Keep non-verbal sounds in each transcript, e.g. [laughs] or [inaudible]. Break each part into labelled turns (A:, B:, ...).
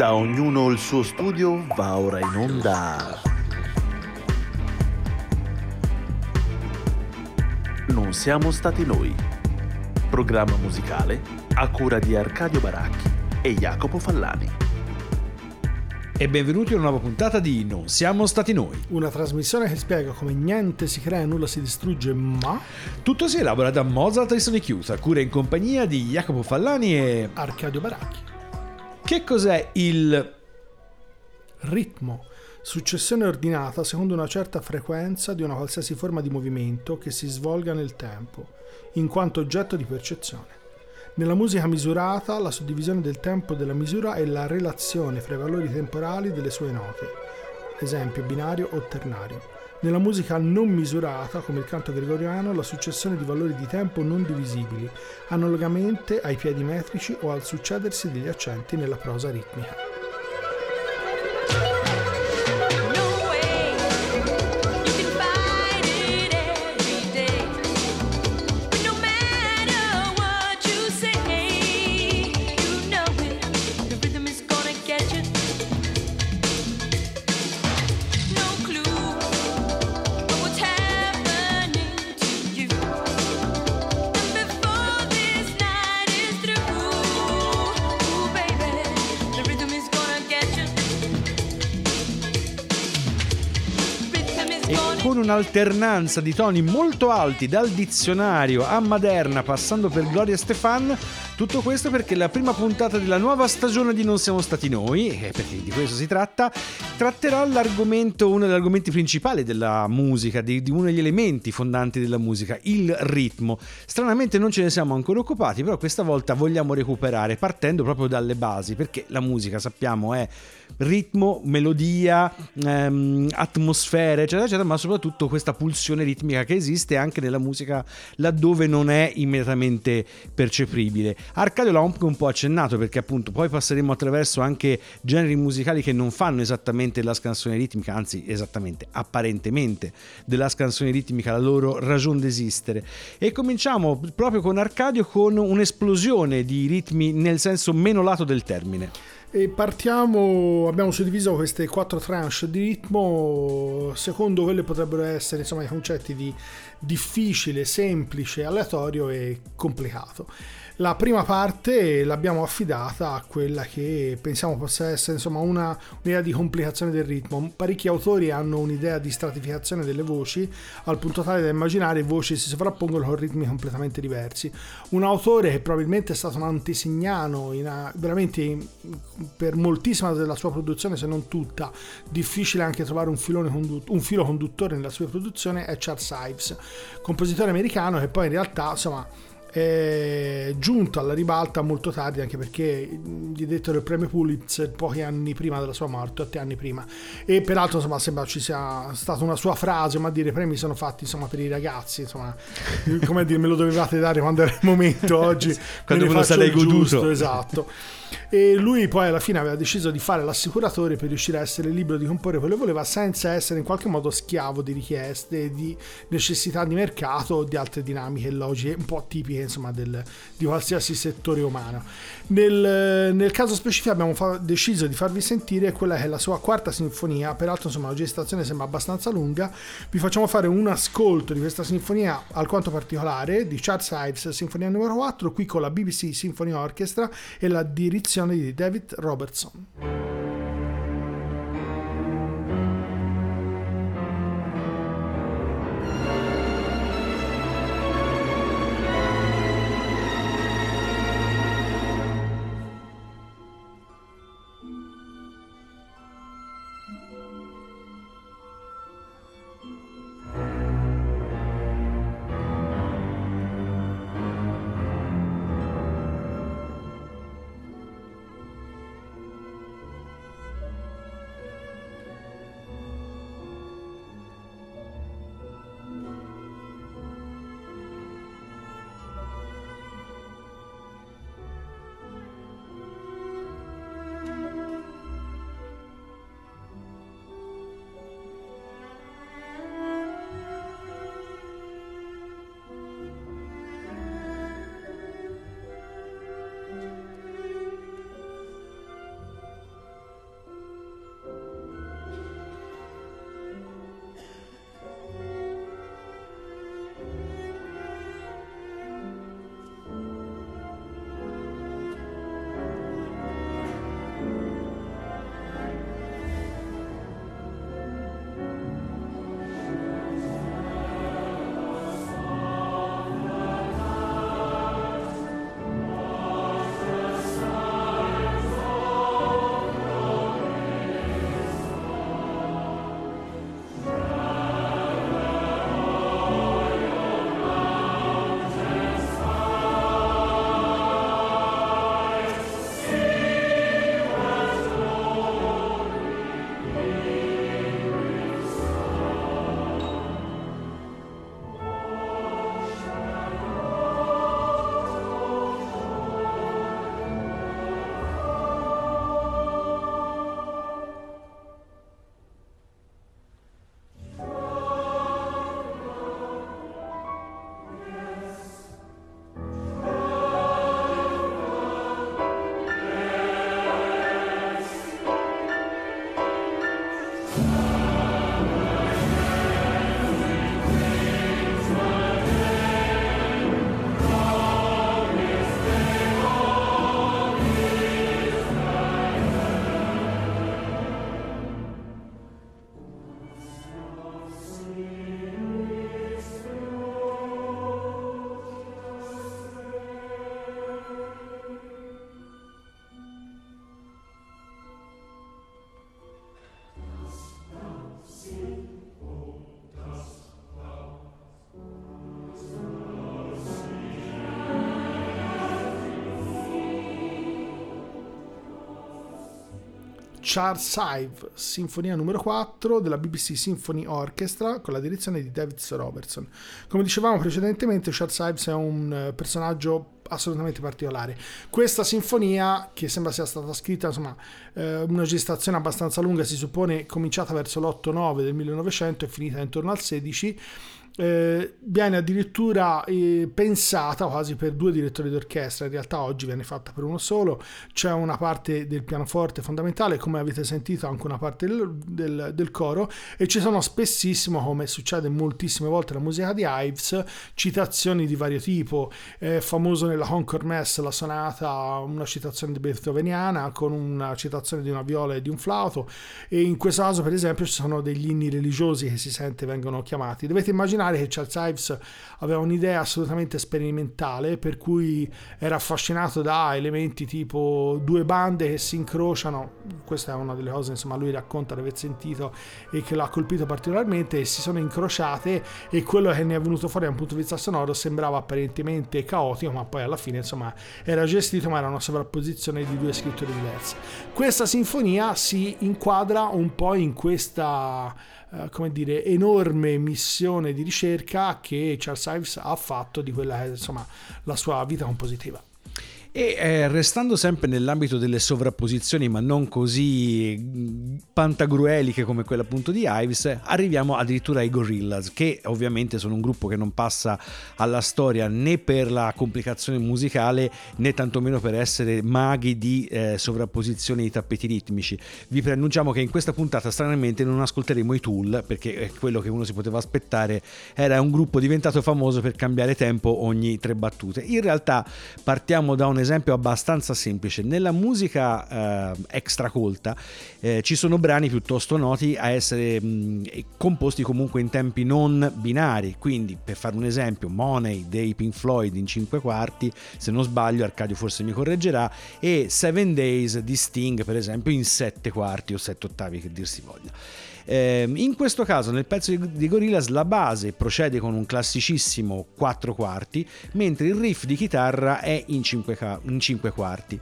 A: Da ognuno il suo studio va ora in onda. Non siamo stati noi. Programma musicale a cura di Arcadio Baracchi e Jacopo Fallani.
B: E benvenuti a una nuova puntata di Non siamo stati noi.
C: Una trasmissione che spiega come niente si crea e nulla si distrugge, ma
B: Tutto si elabora da Mozart e Sonic Youth, a cura in compagnia di Jacopo Fallani e...
C: Arcadio Baracchi.
B: Che cos'è il...
C: Ritmo. Successione ordinata secondo una certa frequenza di una qualsiasi forma di movimento che si svolga nel tempo, in quanto oggetto di percezione. Nella musica misurata, la suddivisione del tempo della misura è la relazione fra i valori temporali delle sue note, esempio binario o ternario. Nella musica non misurata, come il canto gregoriano, la successione di valori di tempo non divisibili, analogamente ai piedi metrici o al succedersi degli accenti nella prosa ritmica.
B: Con un'alternanza di toni molto alti dal dizionario a Maderna passando per Gloria Stefan, tutto questo perché la prima puntata della nuova stagione di Non siamo stati noi, perché di questo si tratta, tratterà l'argomento, uno degli argomenti principali della musica, di, di uno degli elementi fondanti della musica, il ritmo. Stranamente non ce ne siamo ancora occupati, però questa volta vogliamo recuperare partendo proprio dalle basi, perché la musica sappiamo è ritmo, melodia, ehm, atmosfere, eccetera, eccetera, ma soprattutto questa pulsione ritmica che esiste anche nella musica laddove non è immediatamente percepibile. Arcadio l'ha un po' accennato perché appunto poi passeremo attraverso anche generi musicali che non fanno esattamente la scansione ritmica, anzi esattamente, apparentemente della scansione ritmica la loro ragione d'esistere. E cominciamo proprio con Arcadio con un'esplosione di ritmi nel senso meno lato del termine.
C: E partiamo, abbiamo suddiviso queste quattro tranche di ritmo, secondo quelle potrebbero essere insomma i concetti di difficile, semplice, aleatorio e complicato. La prima parte l'abbiamo affidata a quella che pensiamo possa essere insomma una, un'idea di complicazione del ritmo. Parecchi autori hanno un'idea di stratificazione delle voci al punto tale da immaginare voci si sovrappongono con ritmi completamente diversi. Un autore che probabilmente è stato un antesignano, a- veramente per moltissima della sua produzione, se non tutta, difficile anche trovare un, filone condu- un filo conduttore nella sua produzione, è Charles Ives, compositore americano che poi in realtà insomma è giunto alla ribalta molto tardi anche perché gli dettero il premio Pulitzer pochi anni prima della sua morte, otto anni prima e peraltro insomma sembra ci sia stata una sua frase ma dire i premi sono fatti insomma per i ragazzi insomma come dire me lo dovevate dare quando era il momento [laughs] oggi
B: Quando
C: me ne
B: lo sarei
C: il giusto,
B: goduto.
C: esatto e lui poi alla fine aveva deciso di fare l'assicuratore per riuscire a essere libero di comporre quello che voleva senza essere in qualche modo schiavo di richieste, di necessità di mercato o di altre dinamiche logiche un po' tipiche insomma del- di qualsiasi settore umano. Nel, nel caso specifico abbiamo fa- deciso di farvi sentire quella che è la sua quarta sinfonia, peraltro insomma la gestazione sembra abbastanza lunga, vi facciamo fare un ascolto di questa sinfonia alquanto particolare di Charles Ives, sinfonia numero 4, qui con la BBC Symphony Orchestra e la direzione di David Robertson. Charles Ive, Sinfonia numero 4 della BBC Symphony Orchestra con la direzione di David Robertson. Come dicevamo precedentemente, Charles Ives è un eh, personaggio assolutamente particolare. Questa sinfonia, che sembra sia stata scritta, insomma, eh, una gestazione abbastanza lunga, si suppone cominciata verso l'8-9 del 1900 e finita intorno al 16, eh, viene addirittura eh, pensata quasi per due direttori d'orchestra, in realtà oggi viene fatta per uno solo, c'è una parte del pianoforte fondamentale, come avete sentito anche una parte del, del- del coro. E ci sono spessissimo, come succede moltissime volte nella musica di Ives, citazioni di vario tipo, è famoso nella Concord Mess la sonata, una citazione di beethoveniana con una citazione di una viola e di un flauto. E in questo caso per esempio ci sono degli inni religiosi che si sente vengono chiamati. Dovete immaginare che Charles Ives aveva un'idea assolutamente sperimentale per cui era affascinato da elementi tipo due bande che si incrociano, questa è una delle cose insomma lui racconta di aver sentito e che l'ha colpito particolarmente e si sono incrociate e quello che ne è venuto fuori da un punto di vista sonoro sembrava apparentemente caotico ma poi alla fine insomma era gestito ma era una sovrapposizione di due scritture diverse. Questa sinfonia si inquadra un po' in questa eh, come dire, enorme missione di ricerca che Charles Ives ha fatto di quella che è insomma la sua vita compositiva.
B: E eh, restando sempre nell'ambito delle sovrapposizioni, ma non così mh, pantagrueliche come quella appunto di Ives, arriviamo addirittura ai Gorillaz, che ovviamente sono un gruppo che non passa alla storia né per la complicazione musicale né tantomeno per essere maghi di eh, sovrapposizione di tappeti ritmici. Vi preannunciamo che in questa puntata stranamente non ascolteremo i Tool, perché è quello che uno si poteva aspettare era un gruppo diventato famoso per cambiare tempo ogni tre battute. In realtà partiamo da un esempio abbastanza semplice. Nella musica eh, extracolta eh, ci sono brani piuttosto noti a essere mh, composti comunque in tempi non binari. Quindi, per fare un esempio, Money dei Pink Floyd in 5 quarti, se non sbaglio, Arcadio forse mi correggerà, e Seven Days di Sting, per esempio, in 7 quarti o 7 ottavi, che dir si voglia. Ehm, in questo caso nel pezzo di- Gorillaz la base procede con un classicissimo 4 quarti, mentre il riff di chitarra è in 5, in 5 quarti.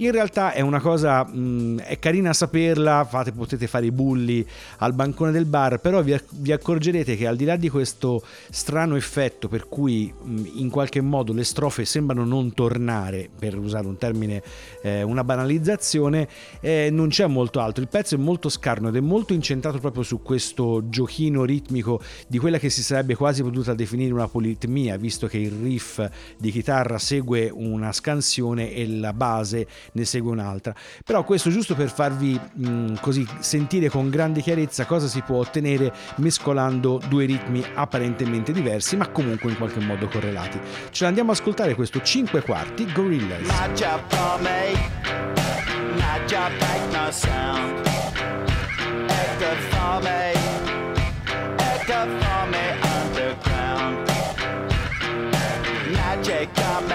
B: In realtà è una cosa, mh, è carina saperla, fate, potete fare i bulli al bancone del bar, però vi, vi accorgerete che al di là di questo strano effetto per cui mh, in qualche modo le strofe sembrano non tornare, per usare un termine, eh, una banalizzazione, eh, non c'è molto altro. Il pezzo è molto scarno ed è molto incentrato proprio su questo giochino ritmico di quella che si sarebbe quasi potuta definire una politmia, visto che il riff di chitarra segue una scansione e la base ne segue un'altra. Però questo giusto per farvi mh, così sentire con grande chiarezza cosa si può ottenere mescolando due ritmi apparentemente diversi, ma comunque in qualche modo correlati. Ce l'andiamo ad ascoltare questo 5 quarti Gorillaz.
D: Job for me, my job make no sound. Echo for me, echo for me underground. Magic on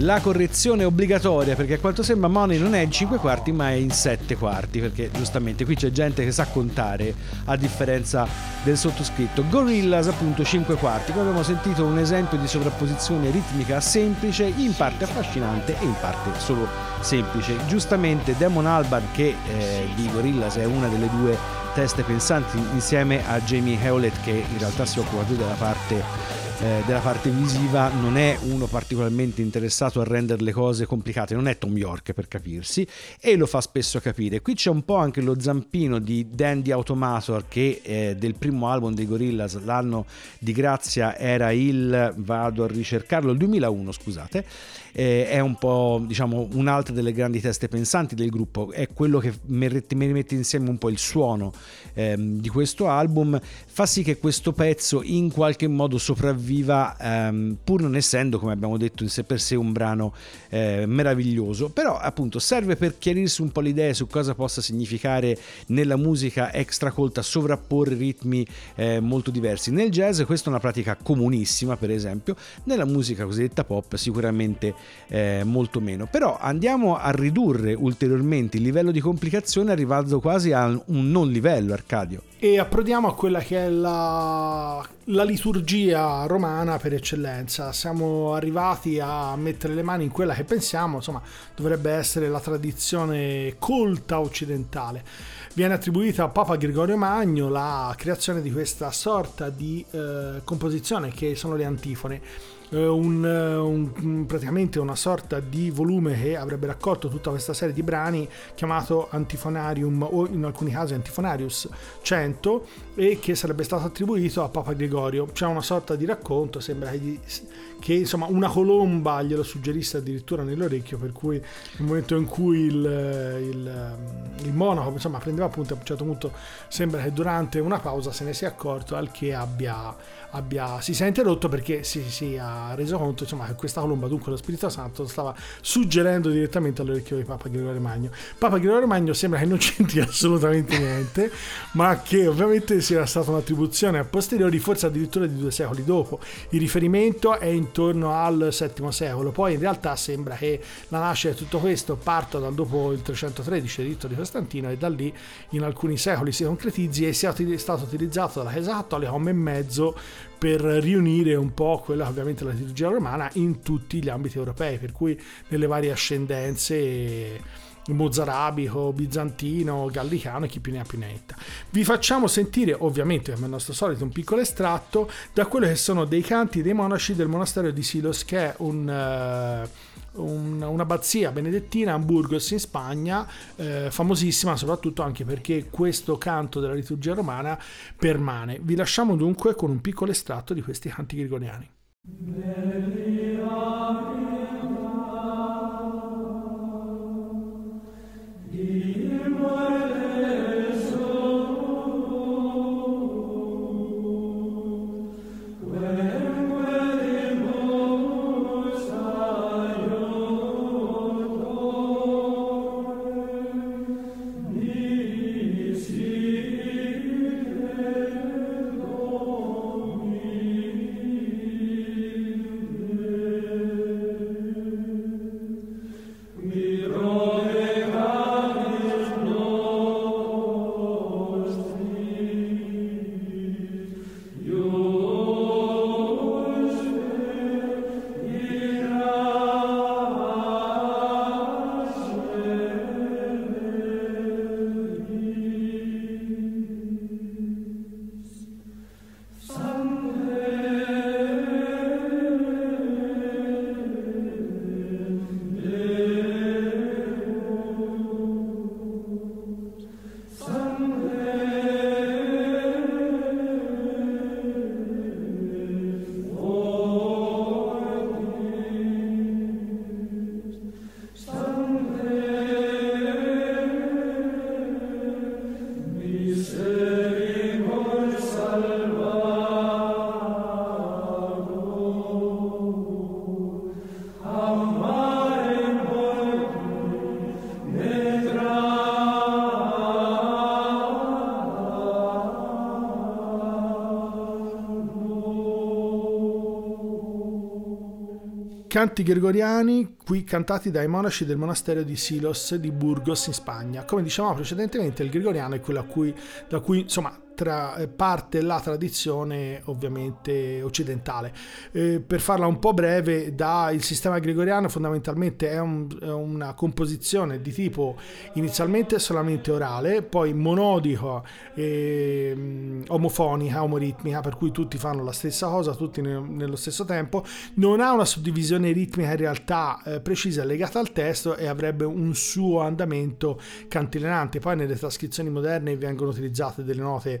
B: La correzione obbligatoria perché a quanto sembra Money non è in 5 quarti ma è in 7 quarti perché giustamente qui c'è gente che sa contare a differenza del sottoscritto. Gorillaz appunto 5 quarti, come abbiamo sentito un esempio di sovrapposizione ritmica semplice, in parte affascinante e in parte solo semplice. Giustamente Damon Albarn che eh, di Gorillaz è una delle due teste pensanti insieme a Jamie Hewlett che in realtà si occupa più della parte eh, della parte visiva non è uno particolarmente interessato a rendere le cose complicate, non è Tom York per capirsi e lo fa spesso capire. Qui c'è un po' anche lo zampino di Dandy Automator che eh, del primo album dei Gorillaz, l'anno di grazia era il, vado a ricercarlo, il 2001 scusate, eh, è un po' diciamo un'altra delle grandi teste pensanti del gruppo, è quello che mi mette insieme un po' il suono ehm, di questo album, fa sì che questo pezzo in qualche modo sopravviva ehm, pur non essendo come abbiamo detto in sé per sé un brano eh, meraviglioso, però appunto serve per chiarirsi un po' le idee su cosa possa significare nella musica extracolta sovrapporre ritmi eh, molto diversi. Nel jazz questa è una pratica comunissima per esempio, nella musica cosiddetta pop sicuramente eh, molto meno. Però andiamo a ridurre ulteriormente il livello di complicazione arrivando quasi a un non livello, Arcadio.
C: E approdiamo a quella che è la, la liturgia romana per eccellenza. Siamo arrivati a mettere le mani in quella che pensiamo, insomma, dovrebbe essere la tradizione colta occidentale. Viene attribuita a Papa Gregorio Magno la creazione di questa sorta di eh, composizione che sono le antifone. Eh, un, un, praticamente una sorta di volume che avrebbe raccolto tutta questa serie di brani chiamato Antifonarium o in alcuni casi Antifonarius 100 e che sarebbe stato attribuito a Papa Gregorio. C'è una sorta di racconto, sembra che, gli, che insomma una colomba glielo suggerisse addirittura nell'orecchio, per cui nel momento in cui il, il, il monaco insomma, prendeva appunto a un certo punto sembra che durante una pausa se ne sia accorto al che abbia, abbia si sia interrotto perché si sia reso conto insomma, che questa colomba, dunque lo Spirito Santo, stava suggerendo direttamente all'orecchio di Papa Gregorio Magno. Papa Gregorio Magno sembra che non [laughs] c'entri assolutamente niente, ma che ovviamente sia stata un'attribuzione a posteriori, forse addirittura di due secoli dopo. Il riferimento è intorno al VII secolo, poi in realtà sembra che la nascita di tutto questo parta dal dopo il 313 editto di Costantino e da lì in alcuni secoli si concretizzi e sia stato utilizzato dalla Chiesa Cattolica come mezzo per riunire un po' quella che ovviamente la liturgia romana in tutti gli ambiti europei, per cui nelle varie ascendenze mozarabico, bizantino, gallicano e chi più ne ha più ne metta. Vi facciamo sentire ovviamente come al nostro solito un piccolo estratto da quello che sono dei canti dei monaci del monastero di Silos che è un... Un, un'abbazia benedettina a Burgos in Spagna, eh, famosissima soprattutto anche perché questo canto della liturgia romana permane. Vi lasciamo dunque con un piccolo estratto di questi canti gregoriani. Canti gregoriani qui cantati dai monaci del monastero di Silos di Burgos in Spagna. Come dicevamo precedentemente, il gregoriano è quello cui, da cui insomma tra, eh, parte la tradizione ovviamente occidentale. Eh, per farla un po' breve, da, il sistema gregoriano fondamentalmente è, un- è una composizione di tipo inizialmente solamente orale, poi monodico, e, mm, omofonica, omoritmica, per cui tutti fanno la stessa cosa, tutti ne- nello stesso tempo, non ha una suddivisione ritmica in realtà eh, precisa legata al testo e avrebbe un suo andamento cantilenante. Poi nelle trascrizioni moderne vengono utilizzate delle note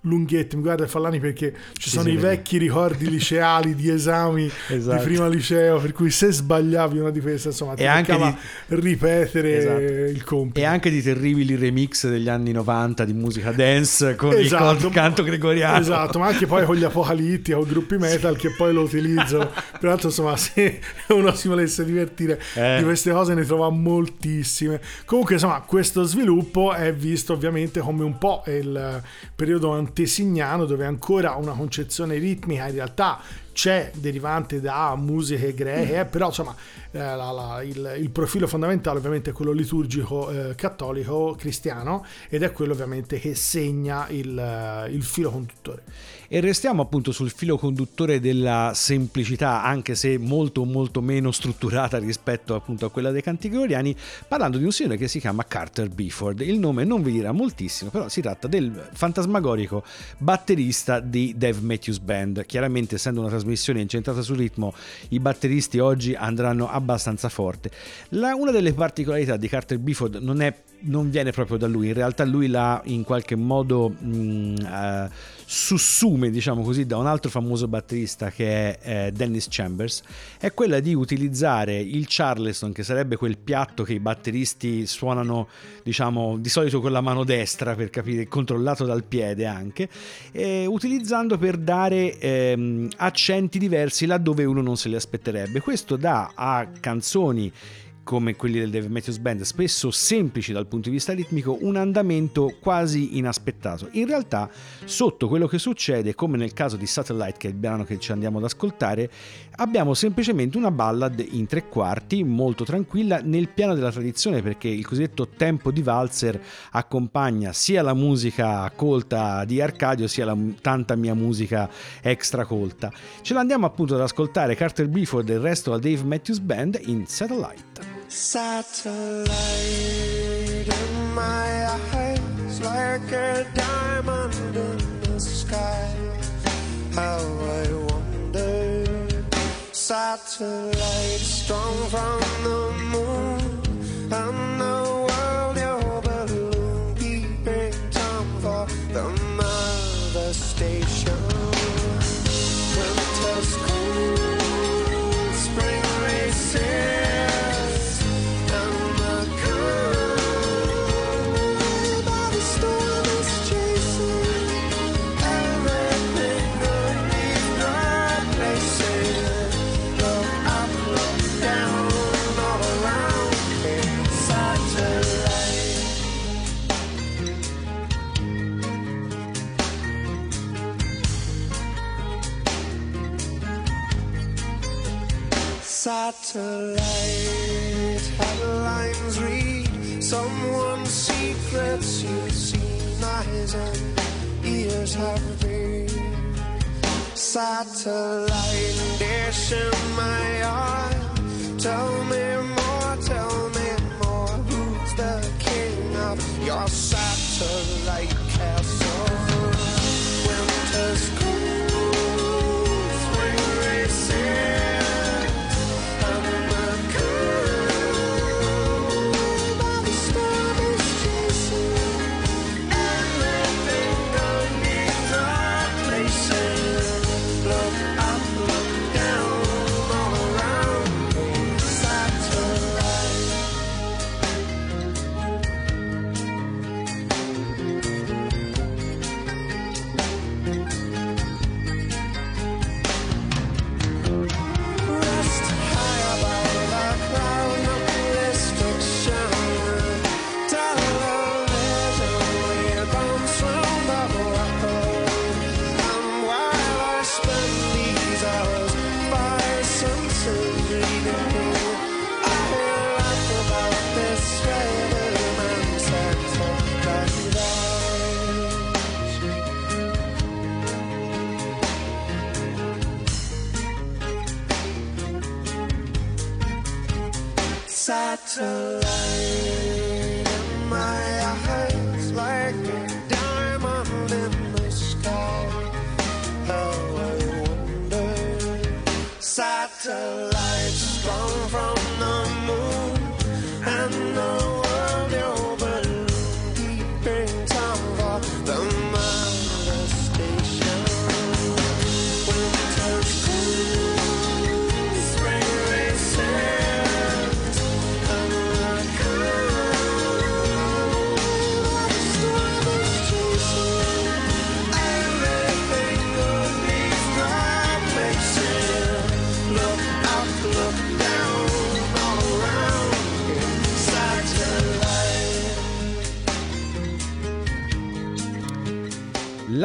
C: lunghette, mi guarda Fallani perché ci
B: Sì,
C: sono
B: sì,
C: i
B: vedi.
C: vecchi ricordi liceali di esami [laughs]
B: Esatto.
C: di prima liceo, per cui se sbagliavi una di queste, insomma, ti
B: anche
C: toccava ripetere
B: Esatto.
C: il compito.
B: E anche di terribili remix degli anni 90 di musica dance con
C: Esatto.
B: il col- canto gregoriano.
C: Esatto, ma anche poi con gli apocalittici o gruppi metal che poi lo utilizzano. [laughs] Peraltro, insomma, se uno si volesse divertire
B: Eh.
C: di queste cose ne trova moltissime. Comunque, insomma, questo sviluppo è visto ovviamente come un po' il periodo antesignano dove ancora una concezione ritmica in realtà c'è derivante da musiche greche, eh, però insomma eh, la- la- il, il profilo fondamentale ovviamente è quello liturgico eh, cattolico cristiano ed è quello ovviamente che segna il, eh, il filo conduttore.
B: E restiamo appunto sul filo conduttore della semplicità, anche se molto molto meno strutturata rispetto appunto a quella dei canti gregoriani, parlando di un signore che si chiama Carter Bifford. Il nome non vi dirà moltissimo, però si tratta del fantasmagorico batterista di Dave Matthews Band. Chiaramente essendo una trasmissione incentrata sul ritmo, i batteristi oggi andranno abbastanza forte. La- una delle particolarità di Carter Bifford non è non viene proprio da lui, in realtà lui l'ha in qualche modo mh, eh, sussume, diciamo così, da un altro famoso batterista che è eh, Dennis Chambers, è quella di utilizzare il charleston, che sarebbe quel piatto che i batteristi suonano, diciamo, di solito con la mano destra, per capire, controllato dal piede anche, eh, utilizzando per dare ehm, accenti diversi laddove uno non se li aspetterebbe. Questo dà a canzoni come quelli del Dave Matthews Band, spesso semplici dal punto di vista ritmico, un andamento quasi inaspettato. In realtà, sotto quello che succede, come nel caso di Satellite, che è il brano che ci andiamo ad ascoltare, abbiamo semplicemente una ballad in tre quarti, molto tranquilla, nel piano della tradizione, perché il cosiddetto tempo di valzer accompagna sia la musica colta di Arcadio, sia la tanta mia musica extra colta. Ce l'andiamo appunto ad ascoltare Carter Bifford e il resto della Dave Matthews Band in Satellite.
E: Satellite in my eyes, like a diamond in the sky. How I satellite strong from the moon, and the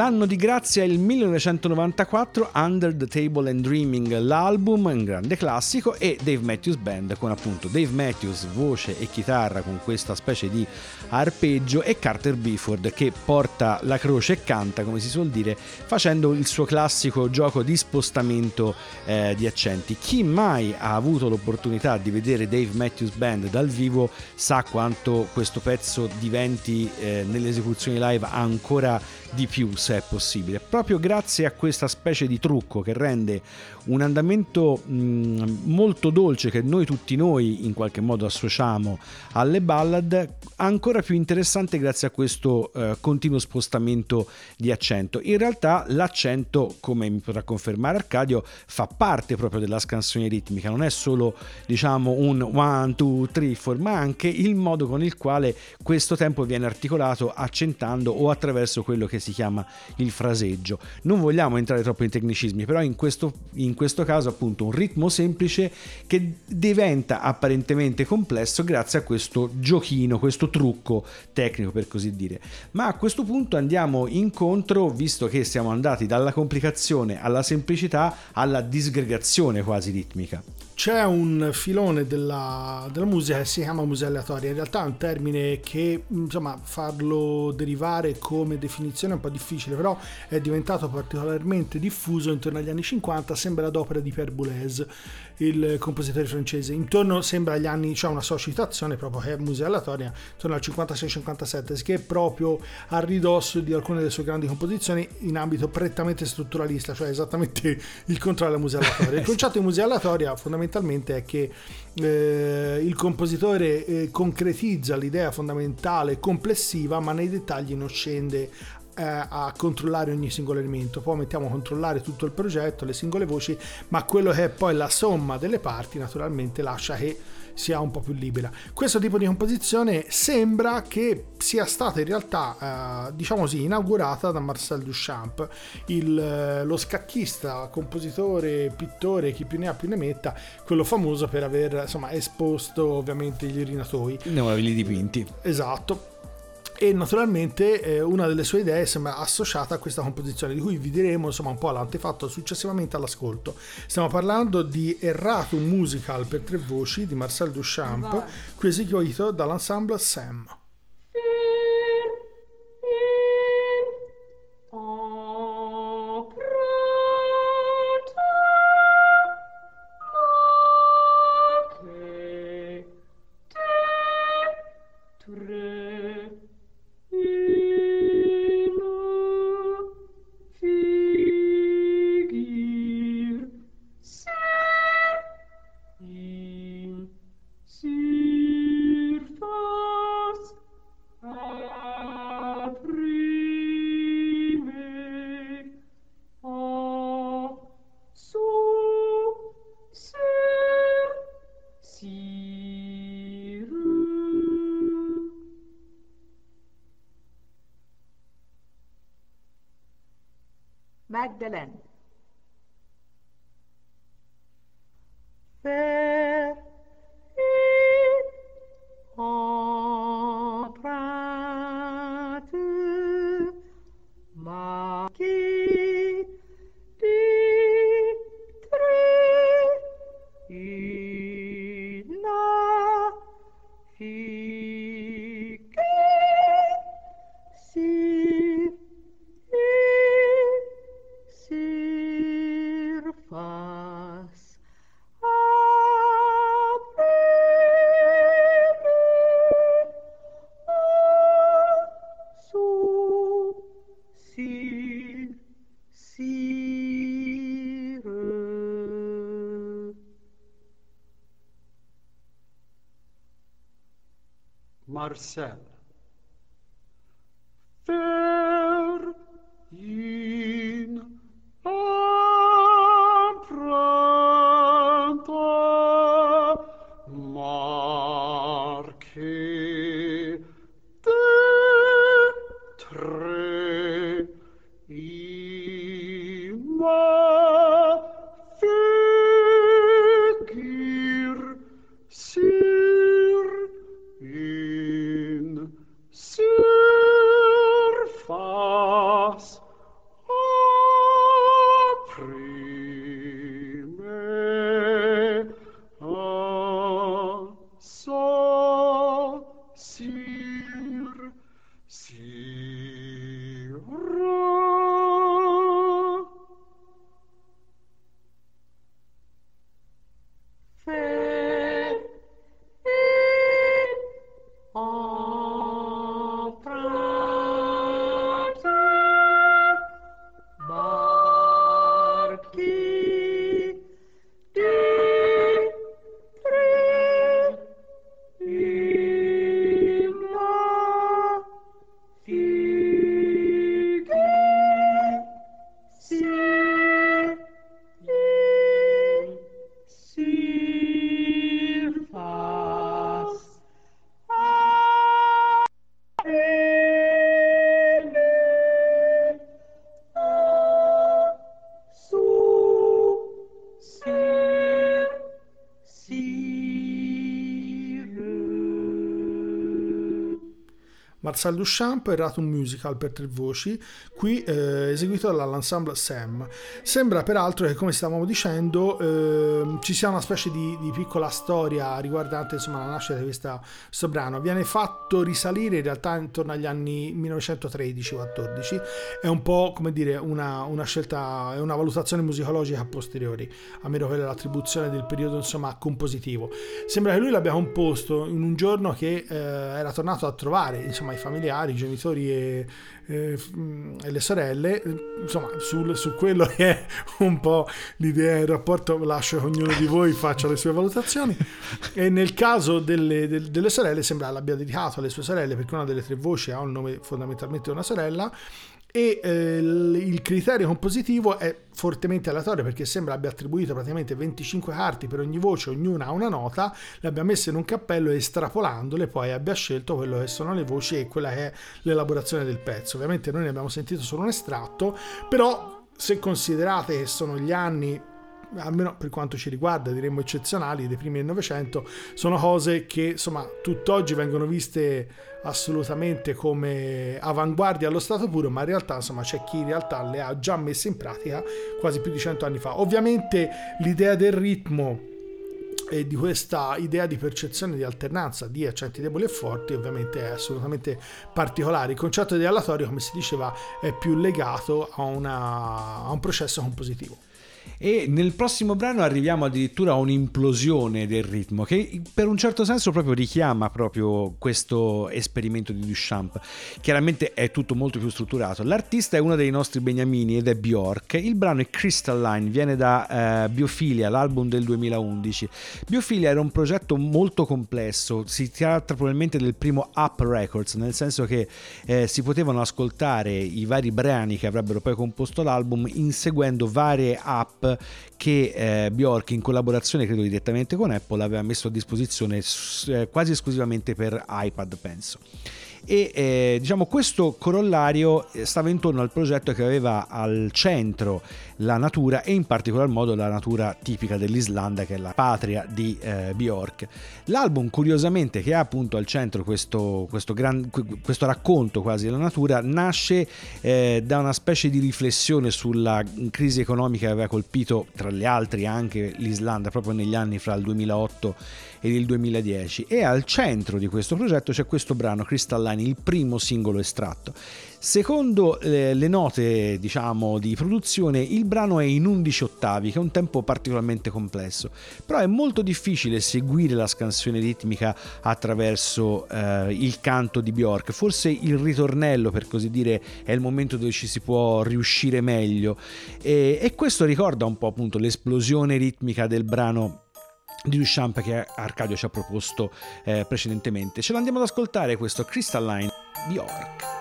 B: L'anno di grazia è il 1994, Under the Table and Dreaming, l'album, un grande classico, e Dave Matthews Band con appunto Dave Matthews, voce e chitarra con questa specie di arpeggio e Carter Bifford che porta la croce e canta, come si suol dire, facendo il suo classico gioco di spostamento eh, di accenti. Chi mai ha avuto l'opportunità di vedere Dave Matthews Band dal vivo sa quanto questo pezzo diventi eh, nelle esecuzioni live ancora di più se è possibile? Proprio grazie a questa specie di trucco che rende un andamento mh, molto dolce che noi tutti noi in qualche modo associamo alle ballad ancora più interessante grazie a questo eh, continuo spostamento di accento. In realtà l'accento come mi potrà confermare Arcadio fa parte proprio della scansione ritmica non è solo diciamo un one two three four ma anche il modo con il quale questo tempo viene articolato accentando o attraverso quello che si chiama il fraseggio. Non vogliamo entrare troppo in tecnicismi, però in questo, in questo caso appunto un ritmo semplice che diventa apparentemente complesso grazie a questo giochino, questo trucco tecnico per così dire. Ma a questo punto andiamo incontro, visto che siamo andati dalla complicazione alla semplicità, alla disgregazione quasi ritmica.
C: C'è un filone della, della musica che si chiama musica aleatoria, in realtà è un termine che insomma farlo derivare come definizione è un po' difficile, però è diventato particolarmente diffuso intorno agli anni 50, sembra d'opera di Pierre Boulez, il compositore francese. Intorno sembra agli anni, c'è una sua citazione proprio che è musica aleatoria, intorno al 56-57, che è proprio a ridosso di alcune delle sue grandi composizioni in ambito prettamente strutturalista, cioè esattamente [laughs] il contrario della musica aleatoria. Il concetto di musica aleatoria fondamentalmente è che eh, il compositore eh, concretizza l'idea fondamentale complessiva, ma nei dettagli non scende eh, a controllare ogni singolo elemento. Poi mettiamo a controllare tutto il progetto, le singole voci, ma quello che è poi la somma delle parti naturalmente lascia che sia un po' più libera. Questo tipo di composizione sembra che sia stata in realtà, eh, diciamo così, inaugurata da Marcel Duchamp, il, eh, lo scacchista, compositore, pittore, chi più ne ha più ne metta, quello famoso per aver insomma, esposto ovviamente gli urinatoi.
B: Ne avevi dipinti.
C: Esatto. E naturalmente eh, una delle sue idee sembra associata a questa composizione, di cui vi diremo insomma un po' l'antefatto successivamente all'ascolto. Stiamo parlando di Erratum Musical per tre voci di Marcel Duchamp, qui eseguito dall'ensemble Sam.
F: Marcel.
C: Marcel Duchamp era un musical per tre voci, qui eh, eseguito dall'ensemble Sam. Sembra peraltro che, come stavamo dicendo, ehm, ci sia una specie di, di piccola storia riguardante insomma, la nascita di questa- questo brano. Viene fatto risalire in realtà intorno agli anni 1913-14. È un po' come dire una, una scelta, è una valutazione musicologica a posteriori, a meno che l'attribuzione del periodo insomma compositivo. Sembra che lui l'abbia composto in un giorno che eh, era tornato a trovare insomma i familiari, i genitori e, f- mh, e le sorelle, insomma sul- su quello che è un po' l'idea del rapporto, lascio che ognuno di voi faccia le sue valutazioni. E nel caso delle, del- delle sorelle sembra l'abbia dedicato alle sue sorelle perché una delle tre voci ha un nome fondamentalmente una sorella e eh, il criterio compositivo è fortemente aleatorio perché sembra abbia attribuito praticamente 25 carti per ogni voce, ognuna ha una nota, le abbia messe in un cappello e estrapolandole poi abbia scelto quello che sono le voci e quella che è l'elaborazione del pezzo. Ovviamente noi ne abbiamo sentito solo un estratto, però se considerate che sono gli anni almeno per quanto ci riguarda, diremmo eccezionali dei primi del Novecento, sono cose che insomma tutt'oggi vengono viste assolutamente come avanguardia allo stato puro, ma in realtà insomma c'è chi in realtà le ha già messe in pratica quasi più di cento anni fa. Ovviamente l'idea del ritmo e di questa idea di percezione di alternanza di accenti deboli e forti ovviamente è assolutamente particolare. Il concetto di aleatorio, come si diceva, è più legato a, una- a un processo compositivo.
B: E nel prossimo brano arriviamo addirittura a un'implosione del ritmo che per un certo senso proprio richiama proprio questo esperimento di Duchamp. Chiaramente è tutto molto più strutturato. L'artista è uno dei nostri beniamini ed è Bjork. Il brano è Crystalline, viene da eh, Biofilia, l'album del 2011. Biofilia era un progetto molto complesso, si tratta probabilmente del primo Up Records, nel senso che eh, si potevano ascoltare i vari brani che avrebbero poi composto l'album inseguendo varie app che eh, Bjork in collaborazione credo direttamente con Apple aveva messo a disposizione eh, quasi esclusivamente per iPad penso. E eh, diciamo questo corollario eh, stava intorno al progetto che aveva al centro la natura e in particolar modo la natura tipica dell'Islanda che è la patria di eh, Bjork. L'album curiosamente che ha appunto al centro questo, questo, gran- questo racconto quasi della natura nasce eh, da una specie di riflessione sulla crisi economica che aveva colpito tra gli altri anche l'Islanda proprio negli anni fra il 2008 ed il 2010 e al centro di questo progetto c'è questo brano Crystalline, il primo singolo estratto. Secondo eh, le note diciamo di produzione il brano è in 11 ottavi che è un tempo particolarmente complesso però è molto difficile seguire la scansione ritmica attraverso eh, il canto di Bjork forse il ritornello per così dire è il momento dove ci si può riuscire meglio e, e questo ricorda un po' appunto l'esplosione ritmica del brano di Duchamp che Arcadio ci ha proposto eh, precedentemente. Ce l'andiamo ad ascoltare questo Crystalline Bjork.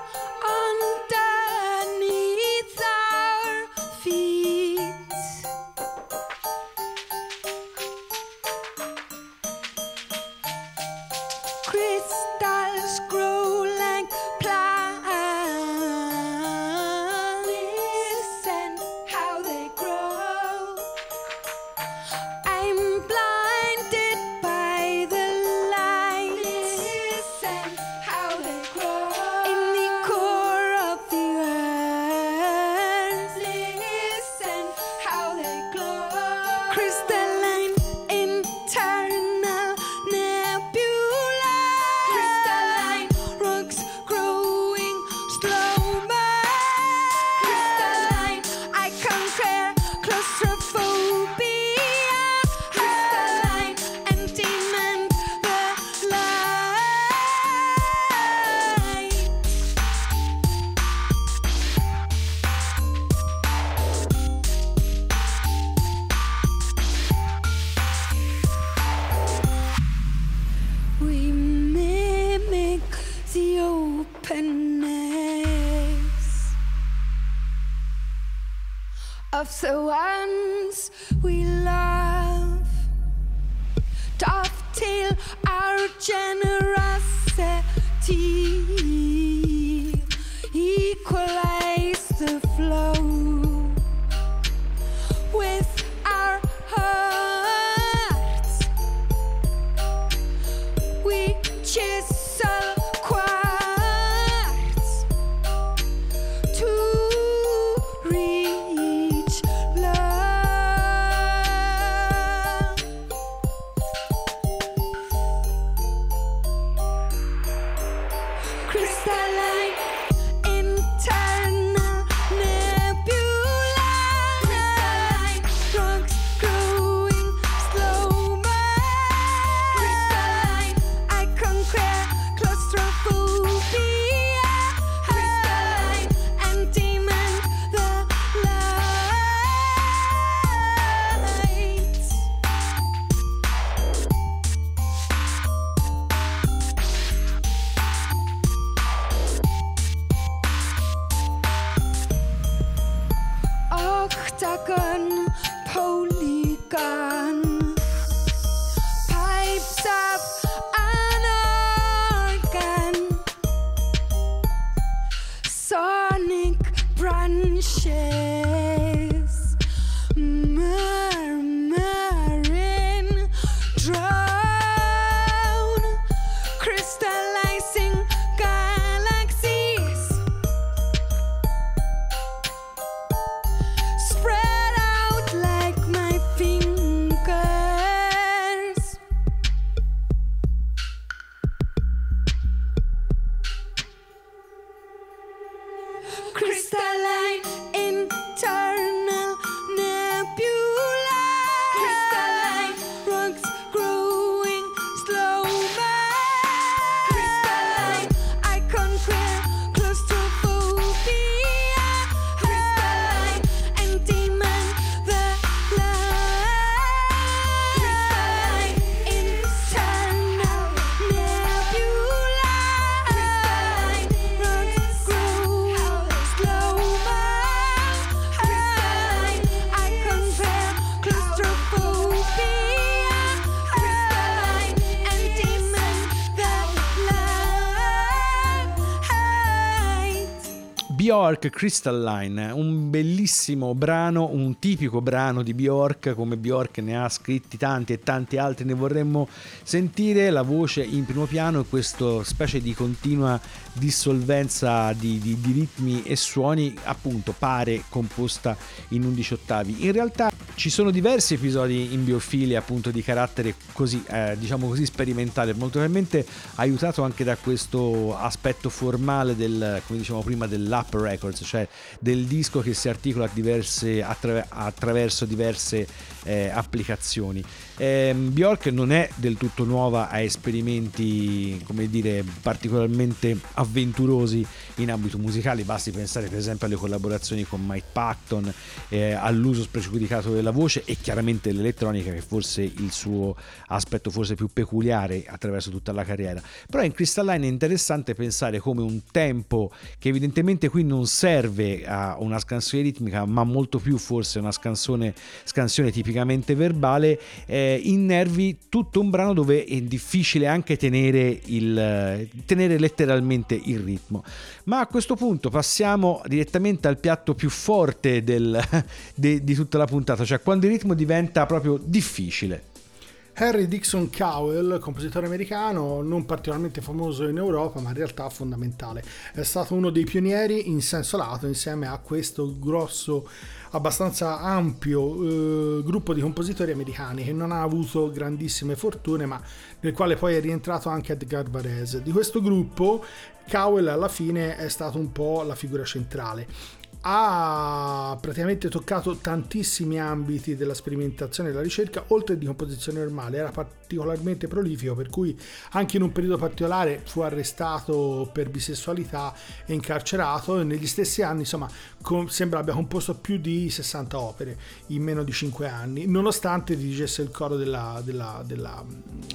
G: Of the ones we love. Dovetail our generosity,
B: Bjork Crystalline, un bellissimo brano, un tipico brano di Bjork, come Bjork ne ha scritti tanti e tanti altri, ne vorremmo sentire la voce in primo piano e questa specie di continua dissolvenza di, di- di ritmi e suoni, appunto pare composta in 11 ottavi. In realtà ci sono diversi episodi in biofilia appunto di carattere così, eh, diciamo così sperimentale, molto probabilmente aiutato anche da questo aspetto formale del, come dicevamo prima, dell'app records, cioè del disco che si articola diverse- attra- attraverso diverse eh, applicazioni. Ehm, Bjork non è del tutto nuova a esperimenti, come dire, particolarmente avventurosi in ambito musicale, basti pensare per esempio alle collaborazioni con Mike Patton, eh, all'uso spregiudicato del della voce e chiaramente l'elettronica che forse il suo aspetto forse più peculiare attraverso tutta la carriera. Però in Crystalline è interessante pensare come un tempo che evidentemente qui non serve a una scansione ritmica, ma molto più forse una scansione, scansione tipicamente verbale, eh, innervi tutto un brano dove è difficile anche tenere, il, tenere letteralmente il ritmo. Ma a questo punto passiamo direttamente al piatto più forte del- [laughs] de- di tutta la puntata, cioè quando il ritmo diventa proprio difficile.
C: Harry Dixon Cowell, compositore americano, non particolarmente famoso in Europa, ma in realtà fondamentale. È stato uno dei pionieri in senso lato insieme a questo grosso, abbastanza ampio eh, gruppo di compositori americani che non ha avuto grandissime fortune, ma nel quale poi è rientrato anche Edgar Varese. Di questo gruppo Cowell alla fine è stato un po' la figura centrale ha praticamente toccato tantissimi ambiti della sperimentazione e della ricerca, oltre di composizione normale, era particolarmente prolifico, per cui anche in un periodo particolare fu arrestato per bisessualità e incarcerato e negli stessi anni, insomma, com- sembra abbia composto più di 60 opere in meno di 5 anni, nonostante dirigesse il coro della, della- della-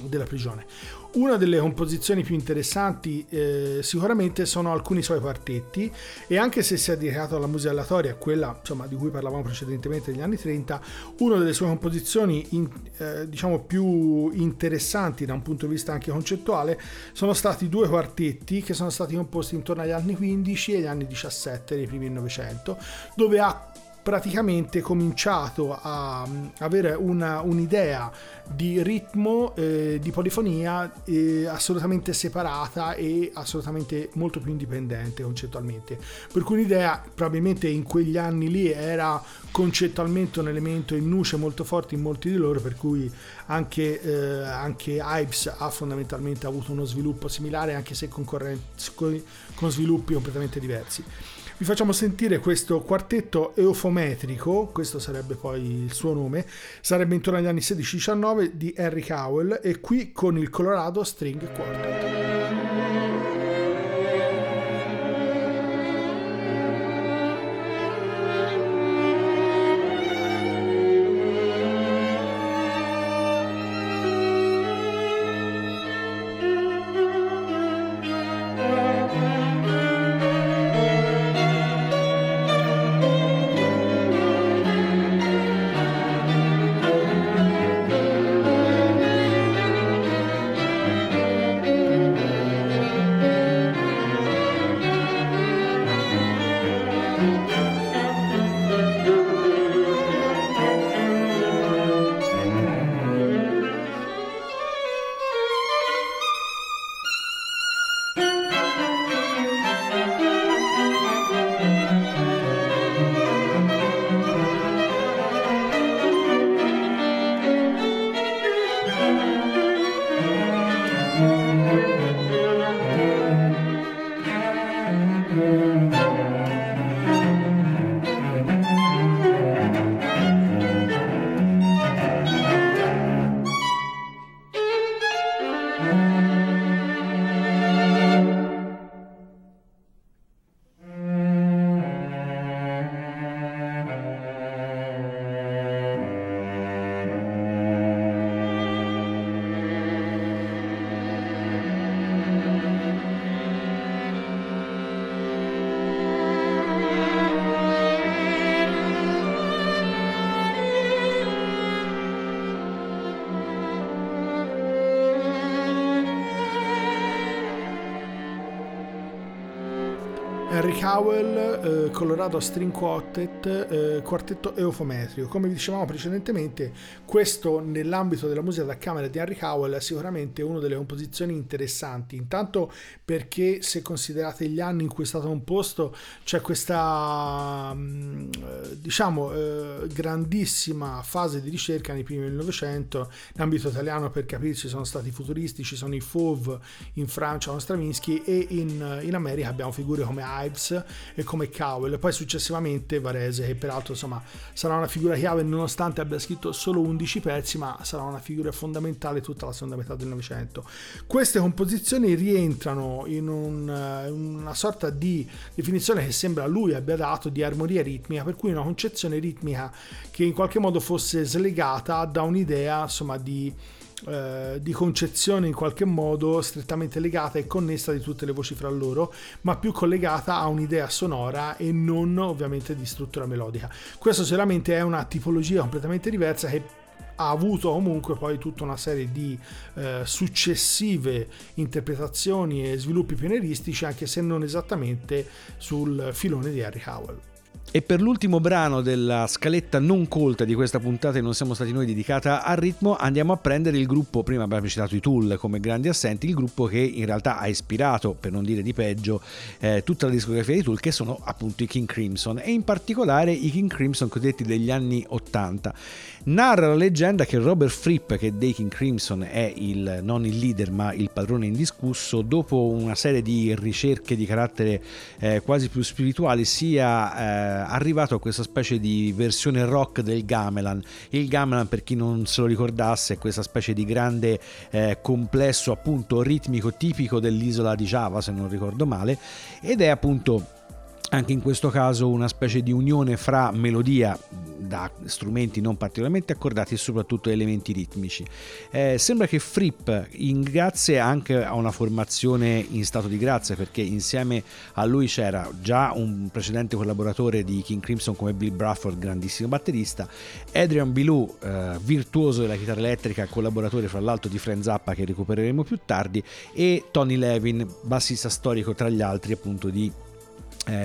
C: della prigione. Una delle composizioni più interessanti eh, sicuramente sono alcuni suoi quartetti e anche se si è dedicato alla musica aleatoria, quella insomma, di cui parlavamo precedentemente negli anni 30, una delle sue composizioni in- eh, diciamo più interessanti da un punto di vista anche concettuale sono stati due quartetti che sono stati composti intorno agli anni 15 e agli anni 17 dei primi del Novecento, dove ha praticamente cominciato a mm, avere una- un'idea di ritmo, eh, di polifonia eh, assolutamente separata e assolutamente molto più indipendente concettualmente. Per cui un'idea probabilmente in quegli anni lì era concettualmente un elemento in nuce molto forte in molti di loro, per cui anche, eh, anche Ives ha fondamentalmente avuto uno sviluppo similare, anche se con, corren- con sviluppi completamente diversi. Vi facciamo sentire questo quartetto eufometrico, questo sarebbe poi il suo nome, sarebbe intorno agli anni 16-19 di Harry Cowell e qui con il Colorado String Quartet. Cowell, eh, Colorado String Quartet, eh, quartetto eufometrico. Come vi dicevamo precedentemente, questo nell'ambito della musica da camera di Henry Cowell è sicuramente una delle composizioni interessanti. Intanto perché se considerate gli anni in cui è stato composto, c'è questa mm, eh, diciamo eh, grandissima fase di ricerca nei primi del Novecento. In ambito italiano, per capirci, sono stati futuristi, ci sono i Fauve in Francia con Stravinsky e in, in America abbiamo figure come Ives e come Cowell, poi successivamente Varese, che peraltro insomma sarà una figura chiave nonostante abbia scritto solo 11 pezzi, ma sarà una figura fondamentale tutta la seconda metà del Novecento. Queste composizioni rientrano in un, eh, una sorta di definizione che sembra lui abbia dato di armonia ritmica, per cui una concezione ritmica che in qualche modo fosse slegata da un'idea insomma di eh, di concezione in qualche modo strettamente legata e connessa di tutte le voci fra loro, ma più collegata a un'idea sonora e non ovviamente di struttura melodica. Questo sicuramente è una tipologia completamente diversa che ha avuto comunque poi tutta una serie di eh, successive interpretazioni e sviluppi pionieristici, anche se non esattamente sul filone di Harry Howell.
B: E per l'ultimo brano della scaletta non colta di questa puntata e non siamo stati noi dedicata al ritmo, andiamo a prendere il gruppo, prima abbiamo citato i Tool come grandi assenti, il gruppo che in realtà ha ispirato, per non dire di peggio, eh, tutta la discografia di Tool, che sono appunto i King Crimson e in particolare i King Crimson cosiddetti degli anni 80. Narra la leggenda che Robert Fripp, che dei King Crimson è il, non il leader ma il padrone indiscusso, dopo una serie di ricerche di carattere eh, quasi più spirituali sia eh, arrivato a questa specie di versione rock del gamelan. Il gamelan, per chi non se lo ricordasse, è questa specie di grande eh, complesso appunto ritmico tipico dell'isola di Java, se non ricordo male, ed è appunto anche in questo caso una specie di unione fra melodia da strumenti non particolarmente accordati e soprattutto elementi ritmici. Eh, sembra che Fripp, in grazie anche a una formazione in stato di grazia, perché insieme a lui c'era già un precedente collaboratore di King Crimson come Bill Bradford, grandissimo batterista, Adrian Bilou, eh, virtuoso della chitarra elettrica, collaboratore fra l'altro di Frank Zappa che recupereremo più tardi, e Tony Levin, bassista storico tra gli altri appunto di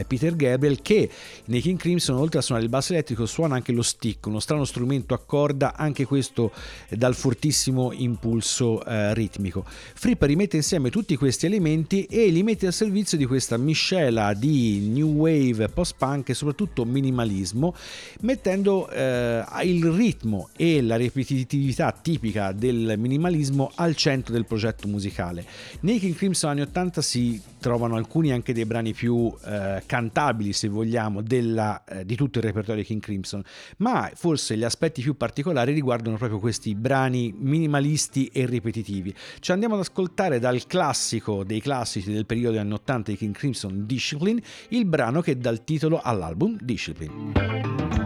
B: Peter Gabriel che nei King Crimson oltre a suonare il basso elettrico suona anche lo stick uno strano strumento a corda anche questo eh, dal fortissimo impulso eh, ritmico. Fripp rimette insieme tutti questi elementi e li mette al servizio di questa miscela di new wave post punk e soprattutto minimalismo mettendo eh, il ritmo e la ripetitività tipica del minimalismo al centro del progetto musicale. Nei King Crimson anni 80 si trovano alcuni anche dei brani più eh, cantabili, se vogliamo, della, eh, di tutto il repertorio di King Crimson, ma forse gli aspetti più particolari riguardano proprio questi brani minimalisti e ripetitivi. Ci andiamo ad ascoltare dal classico dei classici del periodo anni 80 di King Crimson, Discipline, il brano che dà il titolo all'album. Discipline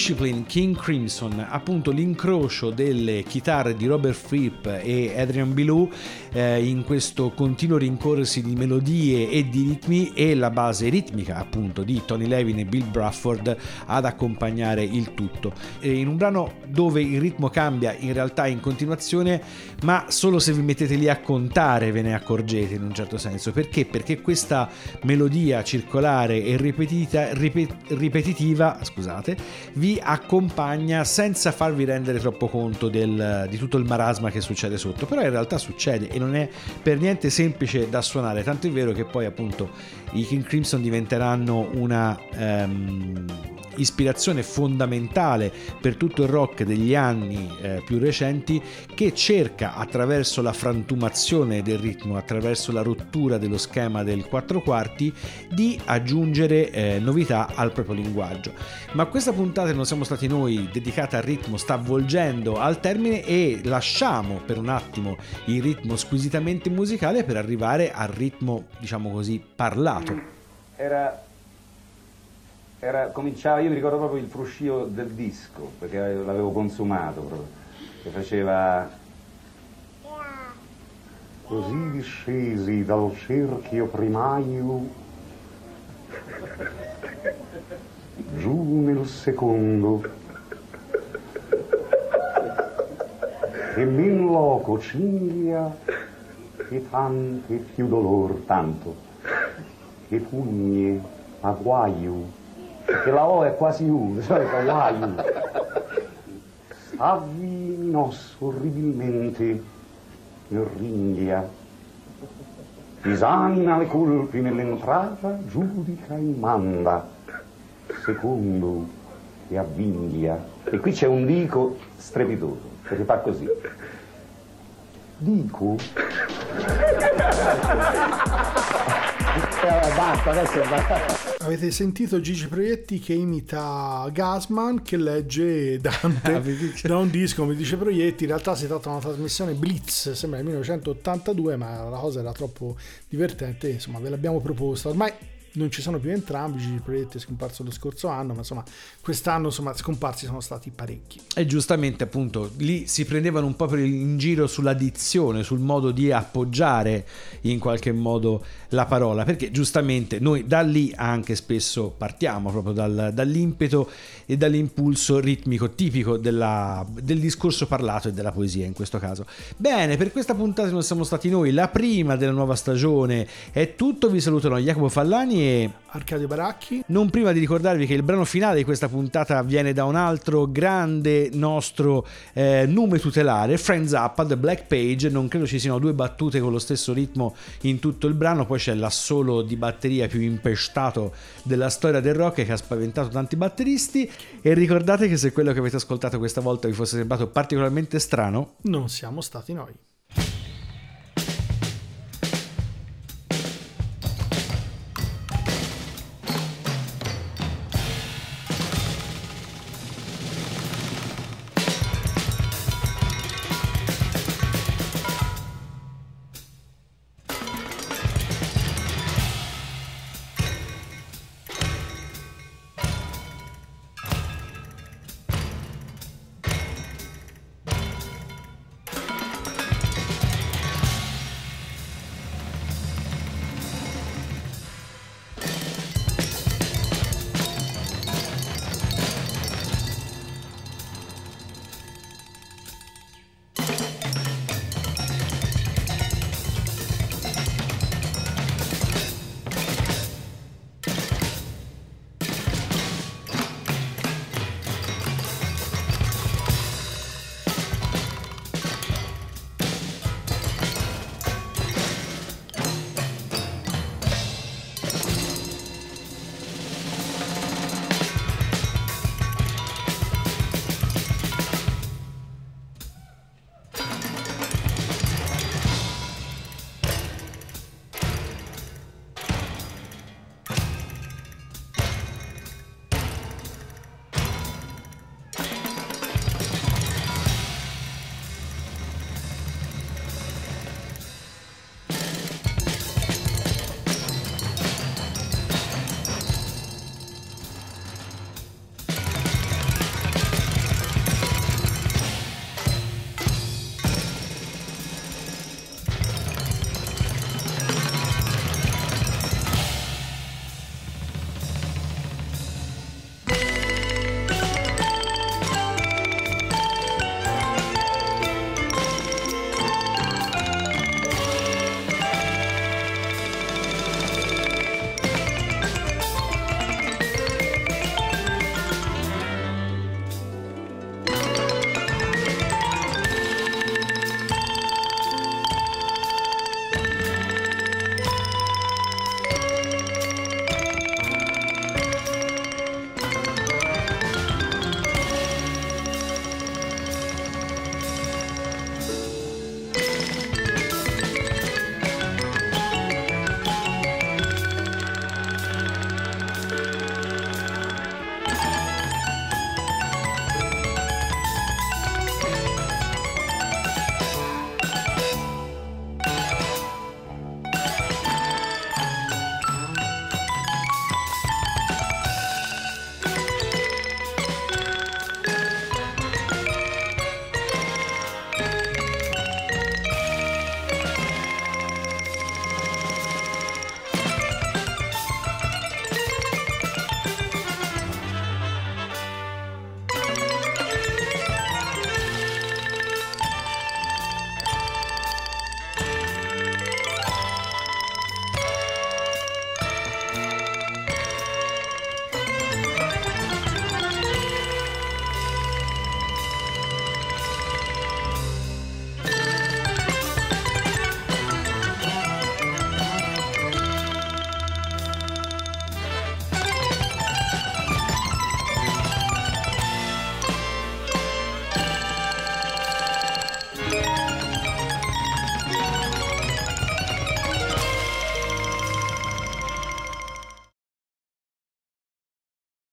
E: Discipline
B: King Crimson, appunto l'incrocio delle chitarre di Robert Fripp e Adrian Belew eh, in questo continuo rincorrersi di melodie e di ritmi e la base ritmica appunto di Tony Levin e Bill Brafford ad accompagnare il tutto. E in un brano dove il ritmo cambia in realtà in continuazione, ma solo se vi mettete lì a contare ve ne accorgete in un certo senso. Perché? Perché questa melodia circolare e ripetita, ripe- ripetitiva, scusate, vi accompagna senza farvi rendere troppo conto del- di tutto il marasma che succede sotto. Però in realtà succede e non è per niente semplice da suonare, tanto è vero che poi appunto i King Crimson diventeranno una ehm, ispirazione fondamentale per tutto il rock degli anni eh, più recenti che cerca attraverso la frantumazione del ritmo, attraverso la rottura dello schema del quattro quarti di aggiungere eh, novità al proprio linguaggio. Ma questa puntata non siamo stati noi dedicata al ritmo sta volgendo al termine e lasciamo per un attimo il ritmo squisitamente musicale per arrivare al ritmo diciamo così parlato.
H: Era, era, cominciava, io mi ricordo proprio il fruscio del disco, perché l'avevo consumato proprio, che faceva...
I: Così discesi dal cerchio primario giù nel secondo e min loco cinglia e tante più dolor tanto e pugne a guaio perché la O è quasi U, [laughs] di solito è guaio stavi nos orribilmente nel ringhia disamina le colpi nell'entrata giudica e manda. Secondo e avvinglia
H: E qui c'è un dico strepitoso, perché fa così.
I: dico
J: Eh, basta, adesso basta.
C: Avete sentito Gigi Proietti che imita Gasman che legge Dante
B: Avete-
C: da un disco, come dice Proietti. In realtà si tratta di una trasmissione Blitz, sembra del 1982, ma la cosa era troppo divertente. Insomma, ve l'abbiamo proposta. Ormai non ci sono più entrambi. Gigi Proietti è scomparso lo scorso anno, ma insomma, quest'anno insomma, scomparsi sono stati parecchi.
B: E giustamente appunto lì si prendevano un po' in giro sulla dizione, sul modo di appoggiare in qualche modo la parola, perché giustamente noi da lì anche spesso partiamo proprio dal- dall'impeto e dall'impulso ritmico tipico della- del discorso parlato e della poesia in questo caso. Bene, per questa puntata non siamo stati noi, la prima della nuova stagione è tutto, vi salutano Jacopo Fallani e
C: Arcadio Baracchi,
B: non prima di ricordarvi che il brano finale di questa puntata viene da un altro grande nostro eh, nome tutelare, Friends Up, The Black Page. Non credo ci siano due battute con lo stesso ritmo in tutto il brano. Poi c'è l'assolo di batteria più impestato della storia del rock che ha spaventato tanti batteristi. E ricordate che se quello che avete ascoltato questa volta vi fosse sembrato particolarmente strano,
C: non siamo stati noi.